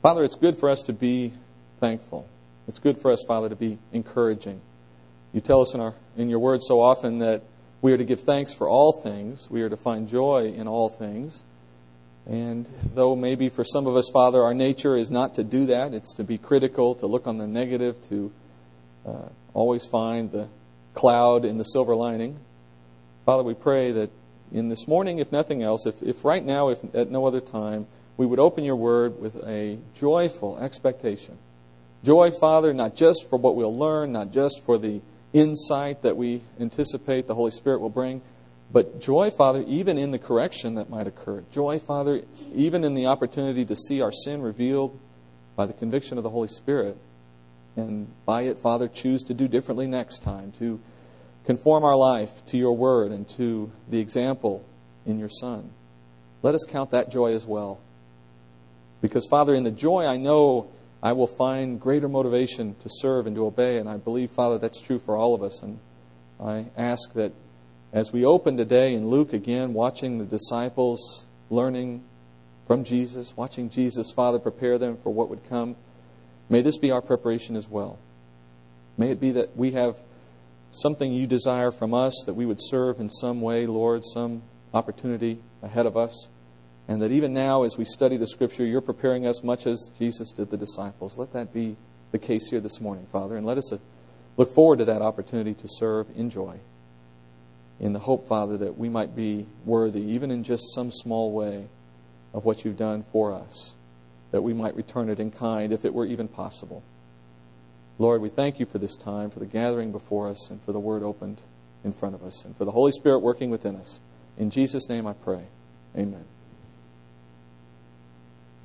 Father, it's good for us to be thankful. It's good for us, Father, to be encouraging. You tell us in, our, in your word so often that we are to give thanks for all things. We are to find joy in all things. And though maybe for some of us, Father, our nature is not to do that, it's to be critical, to look on the negative, to uh, always find the cloud in the silver lining. Father, we pray that in this morning, if nothing else, if, if right now, if at no other time, we would open your word with a joyful expectation. Joy, Father, not just for what we'll learn, not just for the insight that we anticipate the Holy Spirit will bring, but joy, Father, even in the correction that might occur. Joy, Father, even in the opportunity to see our sin revealed by the conviction of the Holy Spirit. And by it, Father, choose to do differently next time, to conform our life to your word and to the example in your Son. Let us count that joy as well. Because, Father, in the joy I know I will find greater motivation to serve and to obey. And I believe, Father, that's true for all of us. And I ask that as we open today in Luke again, watching the disciples learning from Jesus, watching Jesus, Father, prepare them for what would come, may this be our preparation as well. May it be that we have something you desire from us, that we would serve in some way, Lord, some opportunity ahead of us. And that even now, as we study the Scripture, you're preparing us much as Jesus did the disciples. Let that be the case here this morning, Father. And let us uh, look forward to that opportunity to serve in joy. In the hope, Father, that we might be worthy, even in just some small way, of what you've done for us. That we might return it in kind, if it were even possible. Lord, we thank you for this time, for the gathering before us, and for the word opened in front of us, and for the Holy Spirit working within us. In Jesus' name I pray. Amen.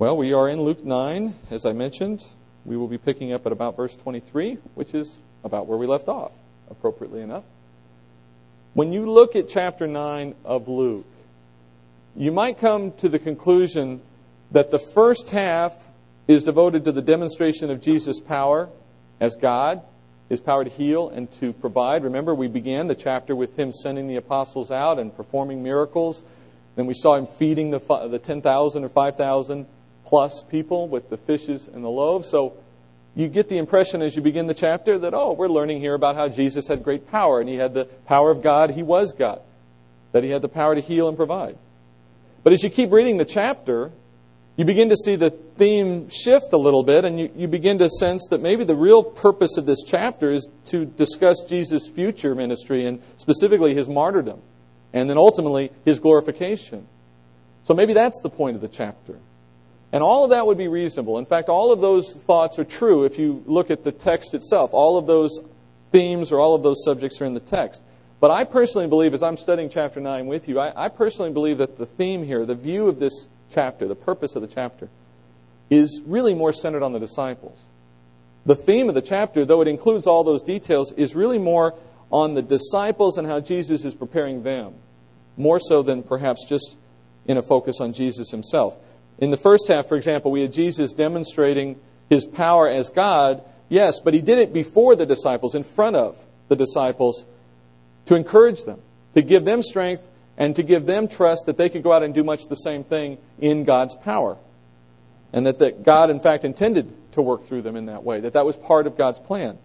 Well, we are in Luke 9, as I mentioned. We will be picking up at about verse 23, which is about where we left off, appropriately enough. When you look at chapter 9 of Luke, you might come to the conclusion that the first half is devoted to the demonstration of Jesus' power as God, his power to heal and to provide. Remember, we began the chapter with him sending the apostles out and performing miracles. Then we saw him feeding the, the 10,000 or 5,000 plus people with the fishes and the loaves. So you get the impression as you begin the chapter that, oh, we're learning here about how Jesus had great power and he had the power of God. He was God. That he had the power to heal and provide. But as you keep reading the chapter, you begin to see the theme shift a little bit and you, you begin to sense that maybe the real purpose of this chapter is to discuss Jesus' future ministry and specifically his martyrdom and then ultimately his glorification. So maybe that's the point of the chapter. And all of that would be reasonable. In fact, all of those thoughts are true if you look at the text itself. All of those themes or all of those subjects are in the text. But I personally believe, as I'm studying chapter 9 with you, I, I personally believe that the theme here, the view of this chapter, the purpose of the chapter, is really more centered on the disciples. The theme of the chapter, though it includes all those details, is really more on the disciples and how Jesus is preparing them, more so than perhaps just in a focus on Jesus himself. In the first half, for example, we had Jesus demonstrating his power as God, yes, but he did it before the disciples, in front of the disciples, to encourage them, to give them strength, and to give them trust that they could go out and do much the same thing in God's power. And that, that God, in fact, intended to work through them in that way, that that was part of God's plan.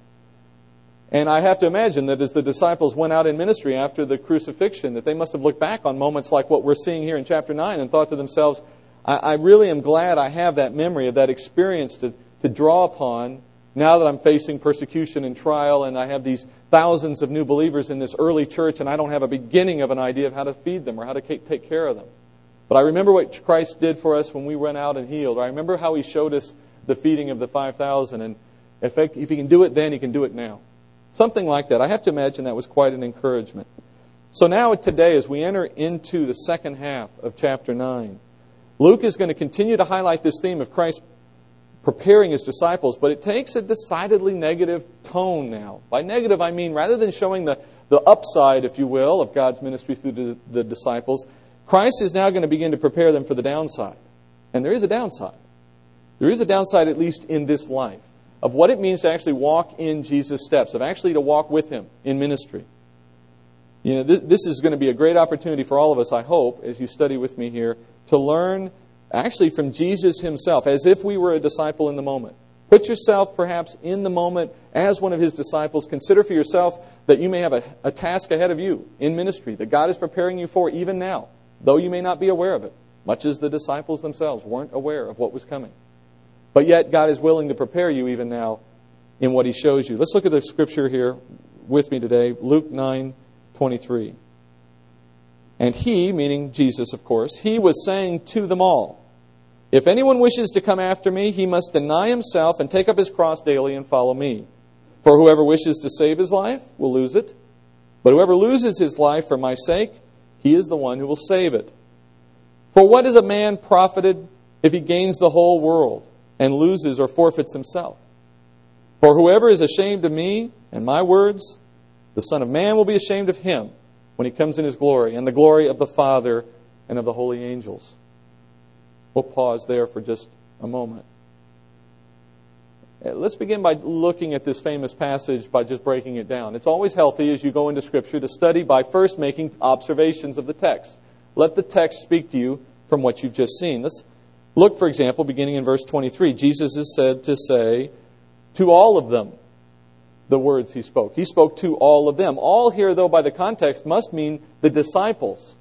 And I have to imagine that as the disciples went out in ministry after the crucifixion, that they must have looked back on moments like what we're seeing here in chapter 9 and thought to themselves, I, I really am glad I have that memory of that experience to, to draw upon now that I'm facing persecution and trial and I have these thousands of new believers in this early church and I don't have a beginning of an idea of how to feed them or how to take care of them. But I remember what Christ did for us when we went out and healed. I remember how he showed us the feeding of the 5,000 and if, if he can do it then, he can do it now. Something like that. I have to imagine that was quite an encouragement. So now today, as we enter into the second half of chapter 9, Luke is going to continue to highlight this theme of Christ preparing his disciples, but it takes a decidedly negative tone now. By negative, I mean rather than showing the, the upside, if you will, of God's ministry through the, the disciples, Christ is now going to begin to prepare them for the downside. And there is a downside. There is a downside, at least in this life, of what it means to actually walk in Jesus' steps, of actually to walk with him in ministry. You know, this is going to be a great opportunity for all of us, I hope, as you study with me here, to learn actually from Jesus himself, as if we were a disciple in the moment. Put yourself perhaps in the moment as one of his disciples. Consider for yourself that you may have a, a, task ahead of you in ministry that God is preparing you for even now, though you may not be aware of it, much as the disciples themselves weren't aware of what was coming. But yet, God is willing to prepare you even now in what he shows you. Let's look at the scripture here with me today Luke 9 23. And he, meaning Jesus, of course, he was saying to them all, If anyone wishes to come after me, he must deny himself and take up his cross daily and follow me. For whoever wishes to save his life will lose it, but whoever loses his life for my sake, he is the one who will save it. For what is a man profited if he gains the whole world and loses or forfeits himself? For whoever is ashamed of me and my words, the Son of Man will be ashamed of him when he comes in his glory and the glory of the Father and of the holy angels. We'll pause there for just a moment. Uh, let's begin by looking at this famous passage by just breaking it down. It's always healthy as you go into Scripture to study by first making observations of the text. Let the text speak to you from what you've just seen. Let's look, for example, beginning in verse 23. Jesus is said to say to all of them, the words he spoke. He spoke to all of them. All here, though, by the context, must mean the disciples.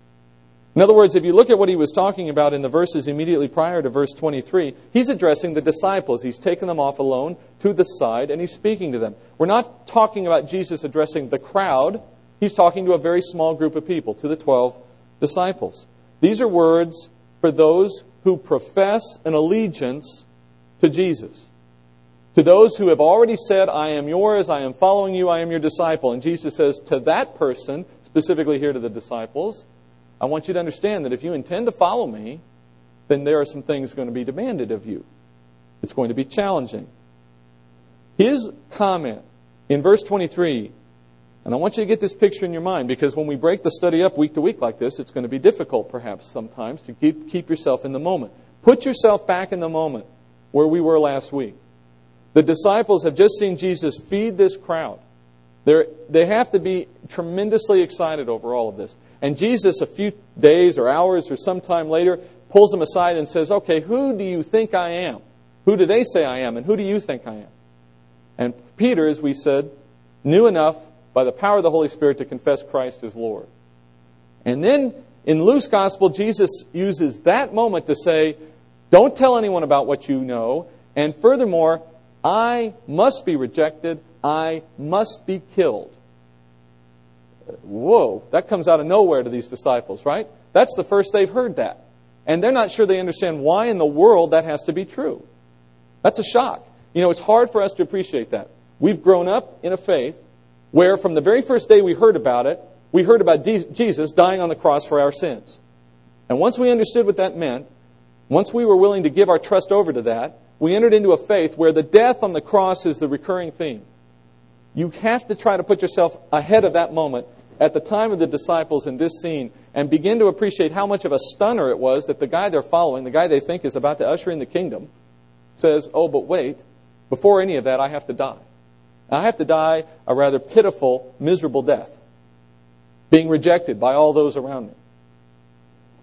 In other words, if you look at what he was talking about in the verses immediately prior to verse 23, he's addressing the disciples. He's taken them off alone to the side and he's speaking to them. We're not talking about Jesus addressing the crowd. He's talking to a very small group of people, to the 12 disciples. These are words for those who profess an allegiance to Jesus. To those who have already said, I am yours, I am following you, I am your disciple. And Jesus says to that person, specifically here to the disciples, I want you to understand that if you intend to follow me, then there are some things going to be demanded of you. It's going to be challenging. His comment in verse 23, and I want you to get this picture in your mind because when we break the study up week to week like this, it's going to be difficult perhaps sometimes to keep, keep yourself in the moment. Put yourself back in the moment where we were last week. The disciples have just seen Jesus feed this crowd. They're, they have to be tremendously excited over all of this. And Jesus, a few days or hours or sometime later, pulls them aside and says, Okay, who do you think I am? Who do they say I am? And who do you think I am? And Peter, as we said, knew enough by the power of the Holy Spirit to confess Christ as Lord. And then in Luke's gospel, Jesus uses that moment to say, Don't tell anyone about what you know. And furthermore, I must be rejected. I must be killed. Whoa, that comes out of nowhere to these disciples, right? That's the first they've heard that. And they're not sure they understand why in the world that has to be true. That's a shock. You know, it's hard for us to appreciate that. We've grown up in a faith where from the very first day we heard about it, we heard about Jesus dying on the cross for our sins. And once we understood what that meant, once we were willing to give our trust over to that, we entered into a faith where the death on the cross is the recurring theme. You have to try to put yourself ahead of that moment at the time of the disciples in this scene and begin to appreciate how much of a stunner it was that the guy they're following, the guy they think is about to usher in the kingdom, says, Oh, but wait, before any of that, I have to die. I have to die a rather pitiful, miserable death, being rejected by all those around me.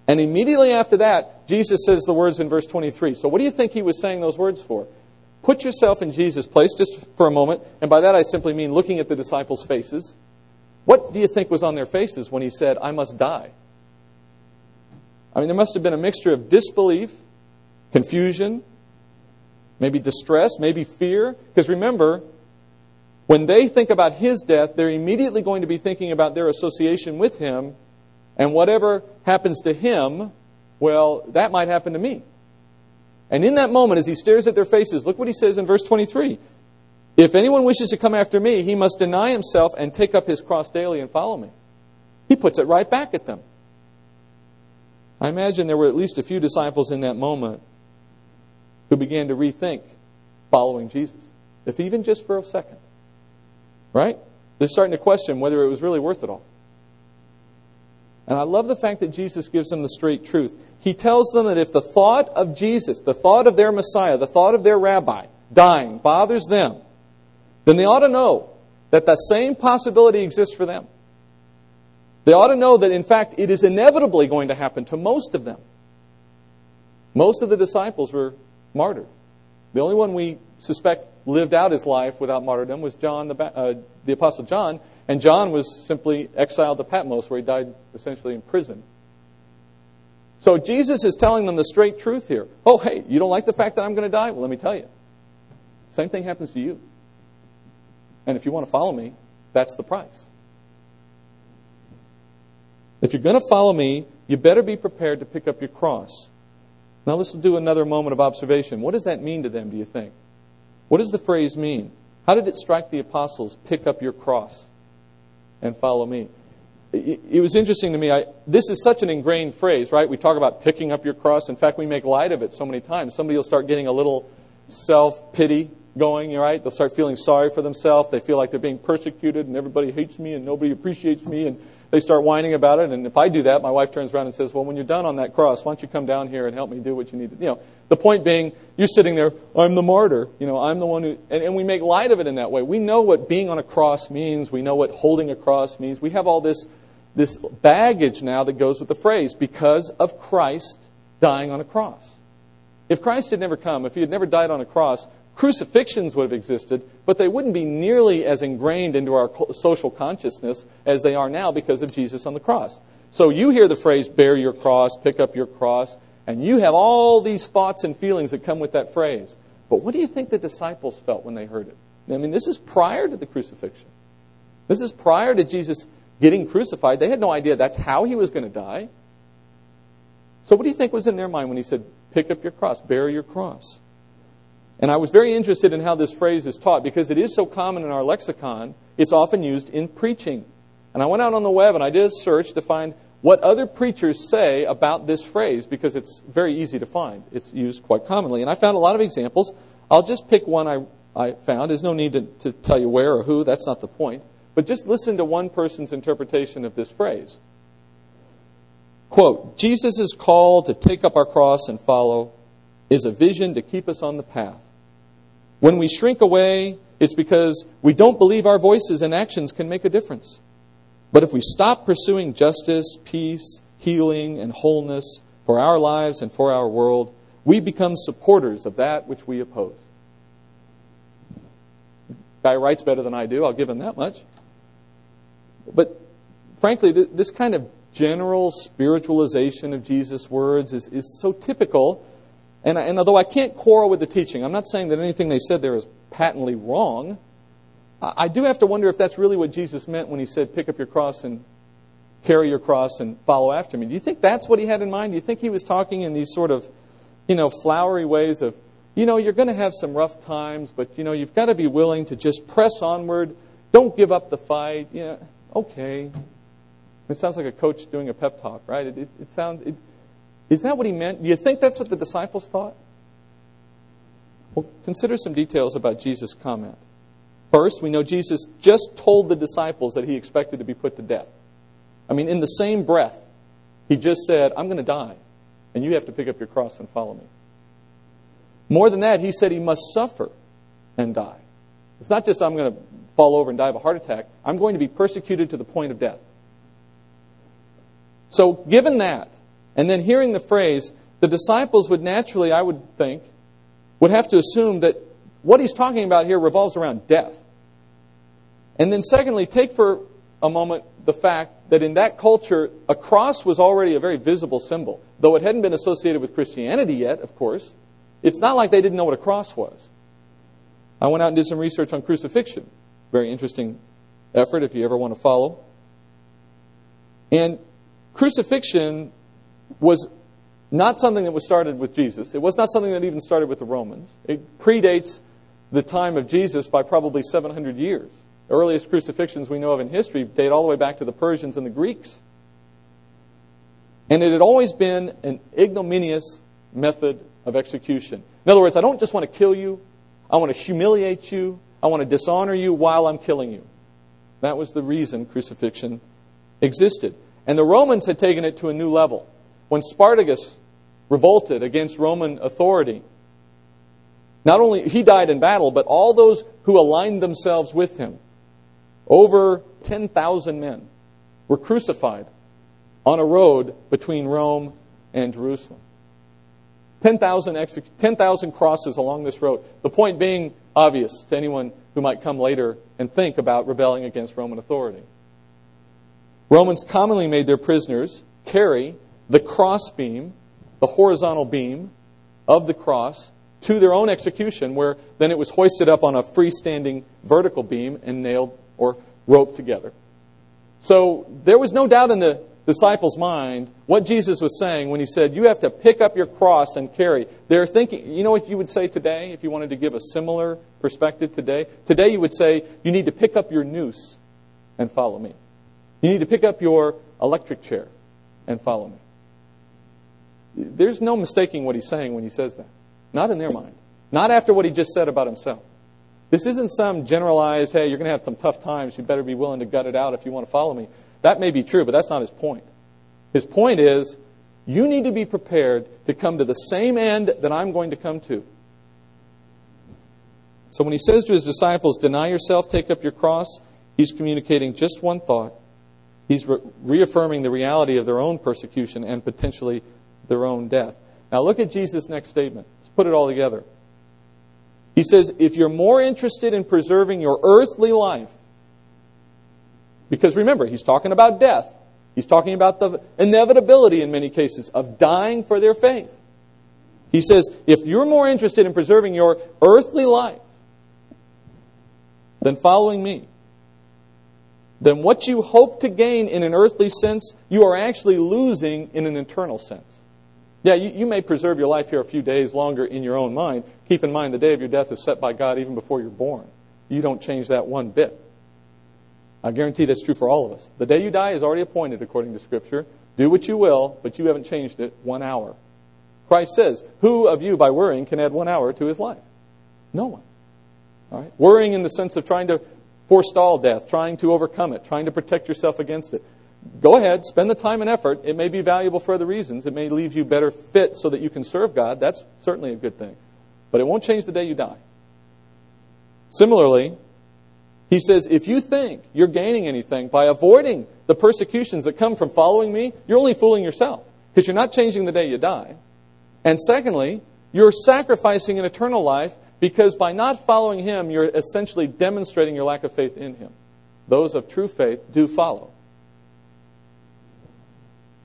And immediately after that, Jesus says the words in verse 23. So, what do you think he was saying those words for? Put yourself in Jesus' place just for a moment. And by that, I simply mean looking at the disciples' faces. What do you think was on their faces when he said, I must die? I mean, there must have been a mixture of disbelief, confusion, maybe distress, maybe fear. Because remember, when they think about his death, they're immediately going to be thinking about their association with him and whatever happens to him, well, that might happen to me. And in that moment, as he stares at their faces, look what he says in verse 23. If anyone wishes to come after me, he must deny himself and take up his cross daily and follow me. He puts it right back at them. I imagine there were at least a few disciples in that moment who began to rethink following Jesus, if even just for a second. Right? They're starting to question whether it was really worth it all. And I love the fact that Jesus gives them the straight truth. He tells them that if the thought of Jesus, the thought of their Messiah, the thought of their rabbi dying bothers them, then they ought to know that that same possibility exists for them. They ought to know that, in fact, it is inevitably going to happen to most of them. Most of the disciples were martyred. The only one we suspect lived out his life without martyrdom was John, the, uh, the Apostle John, and John was simply exiled to Patmos, where he died essentially in prison. So Jesus is telling them the straight truth here. Oh, hey, you don't like the fact that I'm going to die? Well, let me tell you. Same thing happens to you. And if you want to follow me, that's the price. If you're going to follow me, you better be prepared to pick up your cross. Now let's do another moment of observation. What does that mean to them, do you think? What does the phrase mean? How did it strike the apostles? Pick up your cross and follow me. It was interesting to me. I, this is such an ingrained phrase, right? We talk about picking up your cross. In fact, we make light of it so many times. Somebody will start getting a little self pity going, right? They'll start feeling sorry for themselves. They feel like they're being persecuted and everybody hates me and nobody appreciates me and they start whining about it. And if I do that, my wife turns around and says, Well, when you're done on that cross, why don't you come down here and help me do what you need to You know, the point being, you're sitting there, I'm the martyr. You know, I'm the one who, and, and we make light of it in that way. We know what being on a cross means. We know what holding a cross means. We have all this, this baggage now that goes with the phrase because of Christ dying on a cross. If Christ had never come, if he had never died on a cross, crucifixions would have existed, but they wouldn't be nearly as ingrained into our social consciousness as they are now because of Jesus on the cross. So you hear the phrase, bear your cross, pick up your cross, and you have all these thoughts and feelings that come with that phrase. But what do you think the disciples felt when they heard it? I mean, this is prior to the crucifixion. This is prior to Jesus getting crucified. They had no idea that's how he was going to die. So what do you think was in their mind when he said, pick up your cross, bear your cross? And I was very interested in how this phrase is taught because it is so common in our lexicon. It's often used in preaching. And I went out on the web and I did a search to find what other preachers say about this phrase because it's very easy to find. It's used quite commonly. And I found a lot of examples. I'll just pick one I, I found. There's no need to, to tell you where or who. That's not the point. But just listen to one person's interpretation of this phrase. Quote, Jesus' call to take up our cross and follow is a vision to keep us on the path. When we shrink away, it's because we don't believe our voices and actions can make a difference. But if we stop pursuing justice, peace, healing, and wholeness for our lives and for our world, we become supporters of that which we oppose. Guy writes better than I do, I'll give him that much. But frankly, this kind of general spiritualization of Jesus' words is, is so typical and, and although I can't quarrel with the teaching, I'm not saying that anything they said there is patently wrong. I do have to wonder if that's really what Jesus meant when he said, pick up your cross and carry your cross and follow after me. Do you think that's what he had in mind? Do you think he was talking in these sort of, you know, flowery ways of, you know, you're going to have some rough times, but, you know, you've got to be willing to just press onward. Don't give up the fight. Yeah, okay. It sounds like a coach doing a pep talk, right? It, it, it sounds, it, is that what he meant? Do you think that's what the disciples thought? Well, consider some details about Jesus' comment. First, we know Jesus just told the disciples that he expected to be put to death. I mean, in the same breath, he just said, I'm going to die, and you have to pick up your cross and follow me. More than that, he said he must suffer and die. It's not just I'm going to fall over and die of a heart attack, I'm going to be persecuted to the point of death. So, given that, and then hearing the phrase, the disciples would naturally, I would think, would have to assume that what he's talking about here revolves around death. And then, secondly, take for a moment the fact that in that culture, a cross was already a very visible symbol. Though it hadn't been associated with Christianity yet, of course, it's not like they didn't know what a cross was. I went out and did some research on crucifixion. Very interesting effort if you ever want to follow. And crucifixion was not something that was started with Jesus. It was not something that even started with the Romans. It predates the time of Jesus by probably 700 years. The earliest crucifixions we know of in history date all the way back to the Persians and the Greeks. And it had always been an ignominious method of execution. In other words, I don't just want to kill you, I want to humiliate you, I want to dishonor you while I'm killing you. That was the reason crucifixion existed. And the Romans had taken it to a new level when Spartacus revolted against Roman authority, not only he died in battle, but all those who aligned themselves with him, over 10,000 men, were crucified on a road between Rome and Jerusalem. 10,000 10, crosses along this road. The point being obvious to anyone who might come later and think about rebelling against Roman authority. Romans commonly made their prisoners carry the cross beam, the horizontal beam of the cross, to their own execution, where then it was hoisted up on a freestanding vertical beam and nailed or roped together. So there was no doubt in the disciples' mind what Jesus was saying when he said, You have to pick up your cross and carry. They're thinking, you know what you would say today if you wanted to give a similar perspective today? Today you would say, You need to pick up your noose and follow me. You need to pick up your electric chair and follow me. There's no mistaking what he's saying when he says that. Not in their mind. Not after what he just said about himself. This isn't some generalized, hey, you're going to have some tough times. You better be willing to gut it out if you want to follow me. That may be true, but that's not his point. His point is, you need to be prepared to come to the same end that I'm going to come to. So when he says to his disciples, deny yourself, take up your cross, he's communicating just one thought. He's re- reaffirming the reality of their own persecution and potentially their own death. Now look at Jesus' next statement. Put it all together. He says, if you're more interested in preserving your earthly life, because remember, he's talking about death. He's talking about the inevitability in many cases of dying for their faith. He says, if you're more interested in preserving your earthly life than following me, then what you hope to gain in an earthly sense, you are actually losing in an eternal sense. Yeah, you, you, may preserve your life here a few days longer in your own mind. Keep in mind the day of your death is set by God even before you're born. You don't change that one bit. I guarantee that's true for all of us. The day you die is already appointed according to Scripture. Do what you will, but you haven't changed it one hour. Christ says, Who of you by worrying can add one hour to his life? No one. All right? Worrying in the sense of trying to forestall death, trying to overcome it, trying to protect yourself against it go ahead, spend the time and effort. It may be valuable for other reasons. It may leave you better fit so that you can serve God. That's certainly a good thing. But it won't change the day you die. Similarly, he says, if you think you're gaining anything by avoiding the persecutions that come from following me, you're only fooling yourself because you're not changing the day you die. And secondly, you're sacrificing an eternal life because by not following him, you're essentially demonstrating your lack of faith in him. Those of true faith do follow.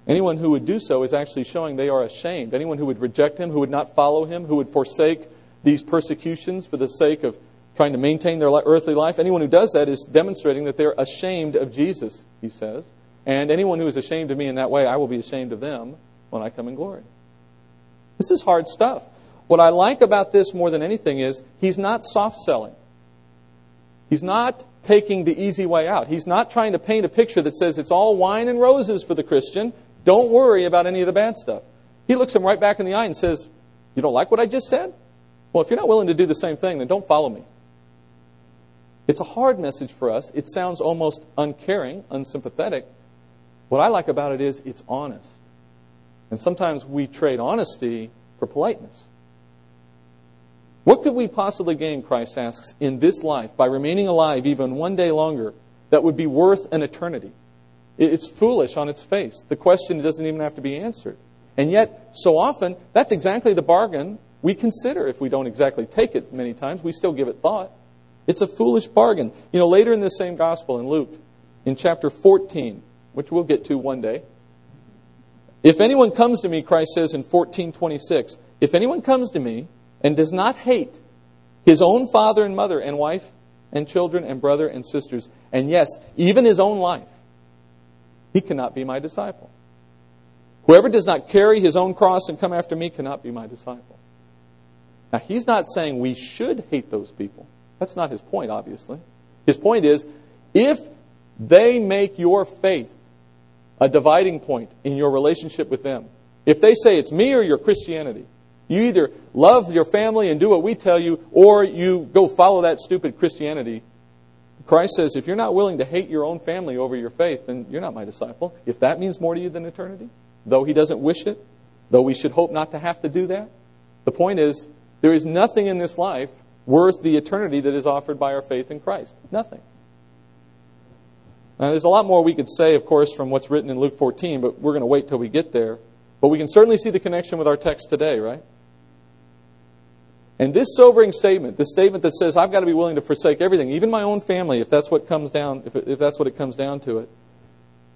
Anyone who would do so is actually showing they are ashamed. Anyone who would reject him, who would not follow him, who would forsake these persecutions for the sake of trying to maintain their earthly life, anyone who does that is demonstrating that they're ashamed of Jesus, he says. And anyone who is ashamed of me in that way, I will be ashamed of them when I come in glory. This is hard stuff. What I like about this more than anything is he's not soft selling. He's not taking the easy way out. He's not trying to paint a picture that says it's all wine and roses for the Christian. Don't worry about any of the bad stuff. He looks him right back in the eye and says, You don't like what I just said? Well, if you're not willing to do the same thing, then don't follow me. It's a hard message for us. It sounds almost uncaring, unsympathetic. What I like about it is it's honest. And sometimes we trade honesty for politeness. What could we possibly gain, Christ asks, in this life by remaining alive even one day longer that would be worth an eternity? It's foolish on its face. The question doesn't even have to be answered. And yet, so often, that's exactly the bargain we consider if we don't exactly take it many times. We still give it thought. It's a foolish bargain. You know, later in this same gospel in Luke, in chapter 14, which we'll get to one day, if anyone comes to me, Christ says in 1426, if anyone comes to me and does not hate his own father and mother and wife and children and brother and sisters, and yes, even his own life, he cannot be my disciple. Whoever does not carry his own cross and come after me cannot be my disciple. Now, he's not saying we should hate those people. That's not his point, obviously. His point is if they make your faith a dividing point in your relationship with them, if they say it's me or your Christianity, you either love your family and do what we tell you, or you go follow that stupid Christianity Christ says, if you're not willing to hate your own family over your faith, then you're not my disciple. If that means more to you than eternity, though he doesn't wish it, though we should hope not to have to do that, the point is, there is nothing in this life worth the eternity that is offered by our faith in Christ. Nothing. Now, there's a lot more we could say, of course, from what's written in Luke 14, but we're going to wait till we get there. But we can certainly see the connection with our text today, right? And this sobering statement, this statement that says I've got to be willing to forsake everything, even my own family, if that's what comes down, if, if that's what it comes down to it,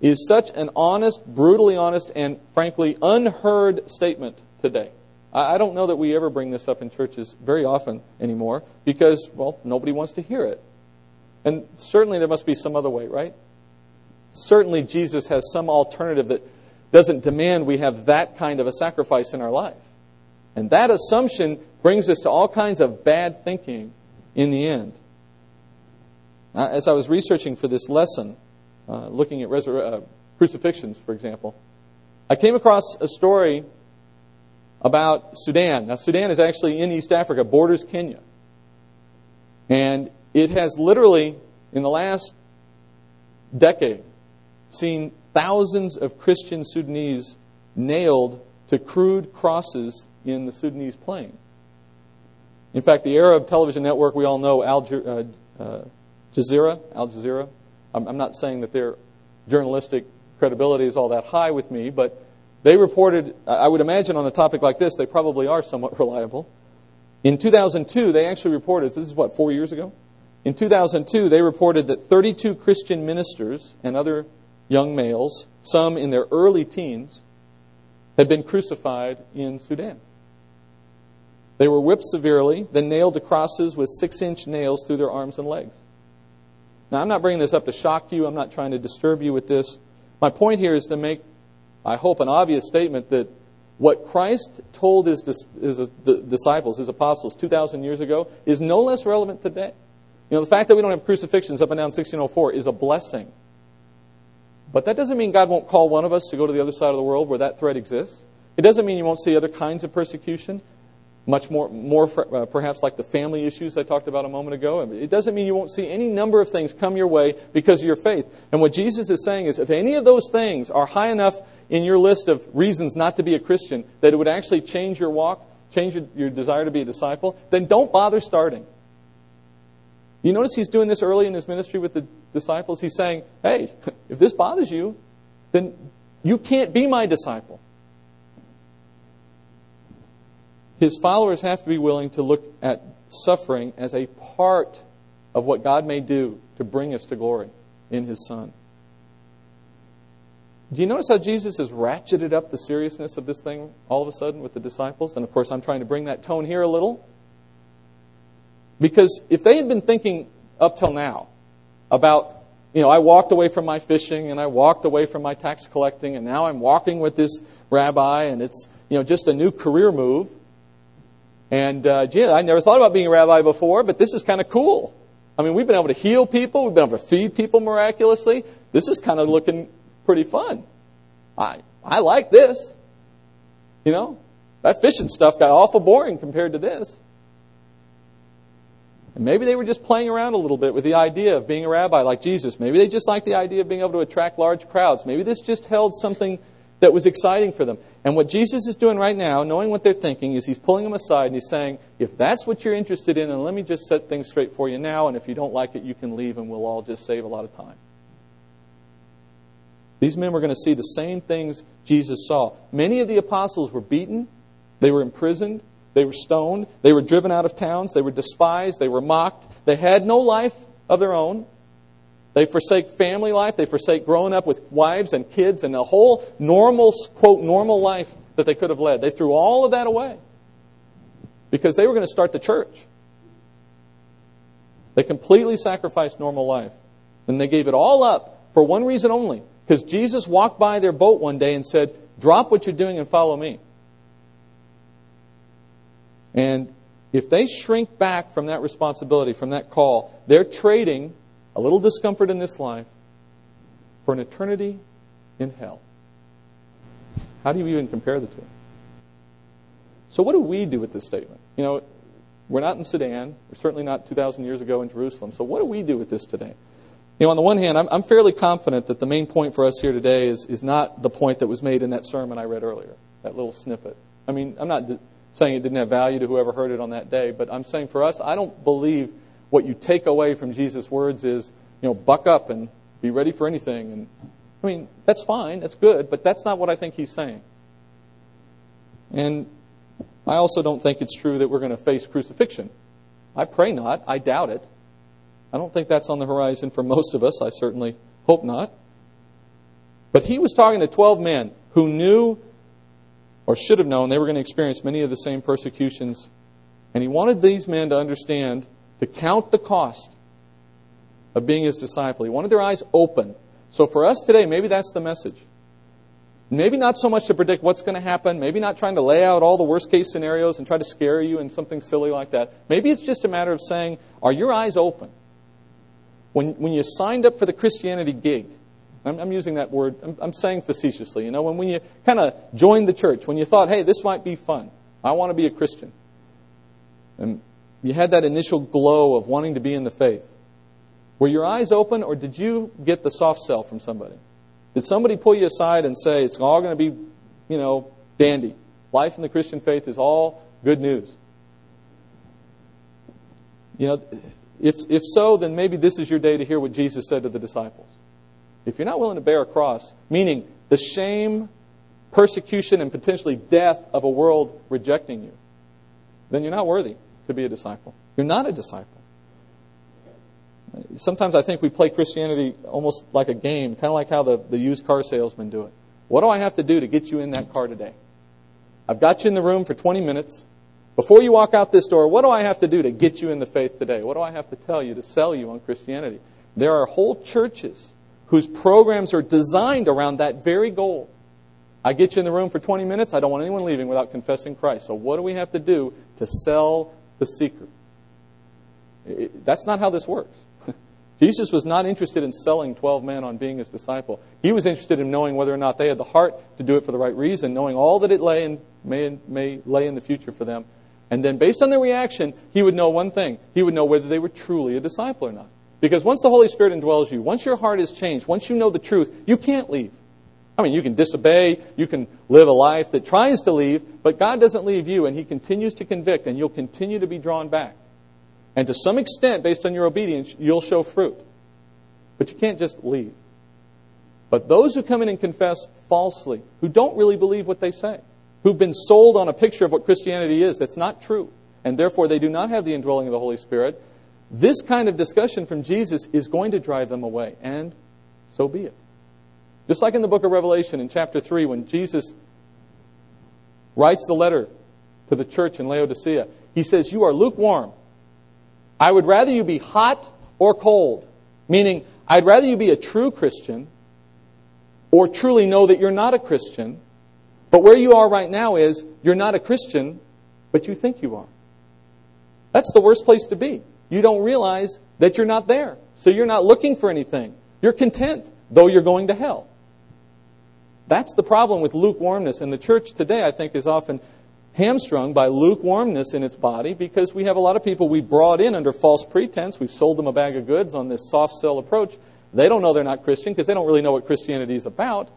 is such an honest, brutally honest, and frankly unheard statement today. I, I don't know that we ever bring this up in churches very often anymore because, well, nobody wants to hear it. And certainly there must be some other way, right? Certainly Jesus has some alternative that doesn't demand we have that kind of a sacrifice in our life. And that assumption brings us to all kinds of bad thinking in the end. As I was researching for this lesson, uh, looking at resur- uh, crucifixions, for example, I came across a story about Sudan. Now, Sudan is actually in East Africa, borders Kenya. And it has literally, in the last decade, seen thousands of Christian Sudanese nailed to crude crosses in the Sudanese plain. In fact, the Arab television network we all know, Al uh, uh, Jazeera, Al Jazeera. I'm, I'm not saying that their journalistic credibility is all that high with me, but they reported, I would imagine on a topic like this, they probably are somewhat reliable. In 2002, they actually reported, this is what, four years ago? In 2002, they reported that 32 Christian ministers and other young males, some in their early teens, had been crucified in Sudan. They were whipped severely, then nailed to crosses with six inch nails through their arms and legs. Now, I'm not bringing this up to shock you. I'm not trying to disturb you with this. My point here is to make, I hope, an obvious statement that what Christ told his, his uh, disciples, his apostles, 2,000 years ago, is no less relevant today. You know, the fact that we don't have crucifixions up and down 1604 is a blessing. But that doesn't mean God won't call one of us to go to the other side of the world where that threat exists. It doesn't mean you won't see other kinds of persecution, much more, more uh, perhaps like the family issues I talked about a moment ago. It doesn't mean you won't see any number of things come your way because of your faith. And what Jesus is saying is if any of those things are high enough in your list of reasons not to be a Christian that it would actually change your walk, change your, your desire to be a disciple, then don't bother starting. You notice he's doing this early in his ministry with the disciples. He's saying, hey, if this bothers you, then you can't be my disciple. His followers have to be willing to look at suffering as a part of what God may do to bring us to glory in His Son. Do you notice how Jesus has ratcheted up the seriousness of this thing all of a sudden with the disciples? And of course, I'm trying to bring that tone here a little. Because if they had been thinking up till now about, you know, I walked away from my fishing and I walked away from my tax collecting and now I'm walking with this rabbi and it's, you know, just a new career move. And, uh, gee, I never thought about being a rabbi before, but this is kind of cool. I mean, we've been able to heal people. We've been able to feed people miraculously. This is kind of looking pretty fun. I, I like this. You know, that fishing stuff got awful boring compared to this. And maybe they were just playing around a little bit with the idea of being a rabbi like Jesus. Maybe they just liked the idea of being able to attract large crowds. Maybe this just held something that was exciting for them. And what Jesus is doing right now, knowing what they're thinking, is he's pulling them aside and he's saying, if that's what you're interested in, then let me just set things straight for you now. And if you don't like it, you can leave and we'll all just save a lot of time. These men were going to see the same things Jesus saw. Many of the apostles were beaten, they were imprisoned, they were stoned. They were driven out of towns. They were despised. They were mocked. They had no life of their own. They forsake family life. They forsake growing up with wives and kids and the whole normal, quote, normal life that they could have led. They threw all of that away because they were going to start the church. They completely sacrificed normal life. And they gave it all up for one reason only because Jesus walked by their boat one day and said, Drop what you're doing and follow me. And if they shrink back from that responsibility, from that call, they're trading a little discomfort in this life for an eternity in hell. How do you even compare the two? So, what do we do with this statement? You know, we're not in Sudan. We're certainly not 2,000 years ago in Jerusalem. So, what do we do with this today? You know, on the one hand, I'm, I'm fairly confident that the main point for us here today is, is not the point that was made in that sermon I read earlier, that little snippet. I mean, I'm not saying it didn't have value to whoever heard it on that day, but I'm saying for us, I don't believe what you take away from Jesus' words is, you know, buck up and be ready for anything. And I mean, that's fine, that's good, but that's not what I think he's saying. And I also don't think it's true that we're going to face crucifixion. I pray not. I doubt it. I don't think that's on the horizon for most of us. I certainly hope not. But he was talking to 12 men who knew or should have known they were going to experience many of the same persecutions. And he wanted these men to understand, to count the cost of being his disciple. He wanted their eyes open. So for us today, maybe that's the message. Maybe not so much to predict what's going to happen, maybe not trying to lay out all the worst case scenarios and try to scare you in something silly like that. Maybe it's just a matter of saying, are your eyes open? When, when you signed up for the Christianity gig, I'm, I'm using that word, I'm, I'm, saying facetiously, you know, when, when you kind of joined the church, when you thought, hey, this might be fun, I want to be a Christian. And you had that initial glow of wanting to be in the faith. Were your eyes open, or did you get the soft sell from somebody? Did somebody pull you aside and say, it's all going to be, you know, dandy? Life in the Christian faith is all good news. You know, if, if so, then maybe this is your day to hear what Jesus said to the disciples. If you're not willing to bear a cross, meaning the shame, persecution, and potentially death of a world rejecting you, then you're not worthy to be a disciple. You're not a disciple. Sometimes I think we play Christianity almost like a game, kind of like how the, the used car salesmen do it. What do I have to do to get you in that car today? I've got you in the room for 20 minutes. Before you walk out this door, what do I have to do to get you in the faith today? What do I have to tell you to sell you on Christianity? There are whole churches whose programs are designed around that very goal. I get you in the room for 20 minutes. I don't want anyone leaving without confessing Christ. So what do we have to do to sell the secret? That's not how this works. Jesus was not interested in selling 12 men on being his disciple. He was interested in knowing whether or not they had the heart to do it for the right reason, knowing all that it lay in, may, may lay in the future for them. And then, based on their reaction, he would know one thing. He would know whether they were truly a disciple or not. Because once the Holy Spirit indwells you, once your heart is changed, once you know the truth, you can't leave. I mean, you can disobey, you can live a life that tries to leave, but God doesn't leave you, and He continues to convict, and you'll continue to be drawn back. And to some extent, based on your obedience, you'll show fruit. But you can't just leave. But those who come in and confess falsely, who don't really believe what they say, who've been sold on a picture of what Christianity is that's not true, and therefore they do not have the indwelling of the Holy Spirit, this kind of discussion from Jesus is going to drive them away. And so be it. Just like in the book of Revelation in chapter 3, when Jesus writes the letter to the church in Laodicea, he says, You are lukewarm. I would rather you be hot or cold, meaning I'd rather you be a true Christian or truly know that you're not a Christian. But where you are right now is you're not a Christian, but you think you are. That's the worst place to be. You don't realize that you're not there. So you're not looking for anything. You're content, though you're going to hell. That's the problem with lukewarmness. And the church today, I think, is often hamstrung by lukewarmness in its body because we have a lot of people we've brought in under false pretense. We've sold them a bag of goods on this soft sell approach. They don't know they're not Christian because they don't really know what Christianity is about.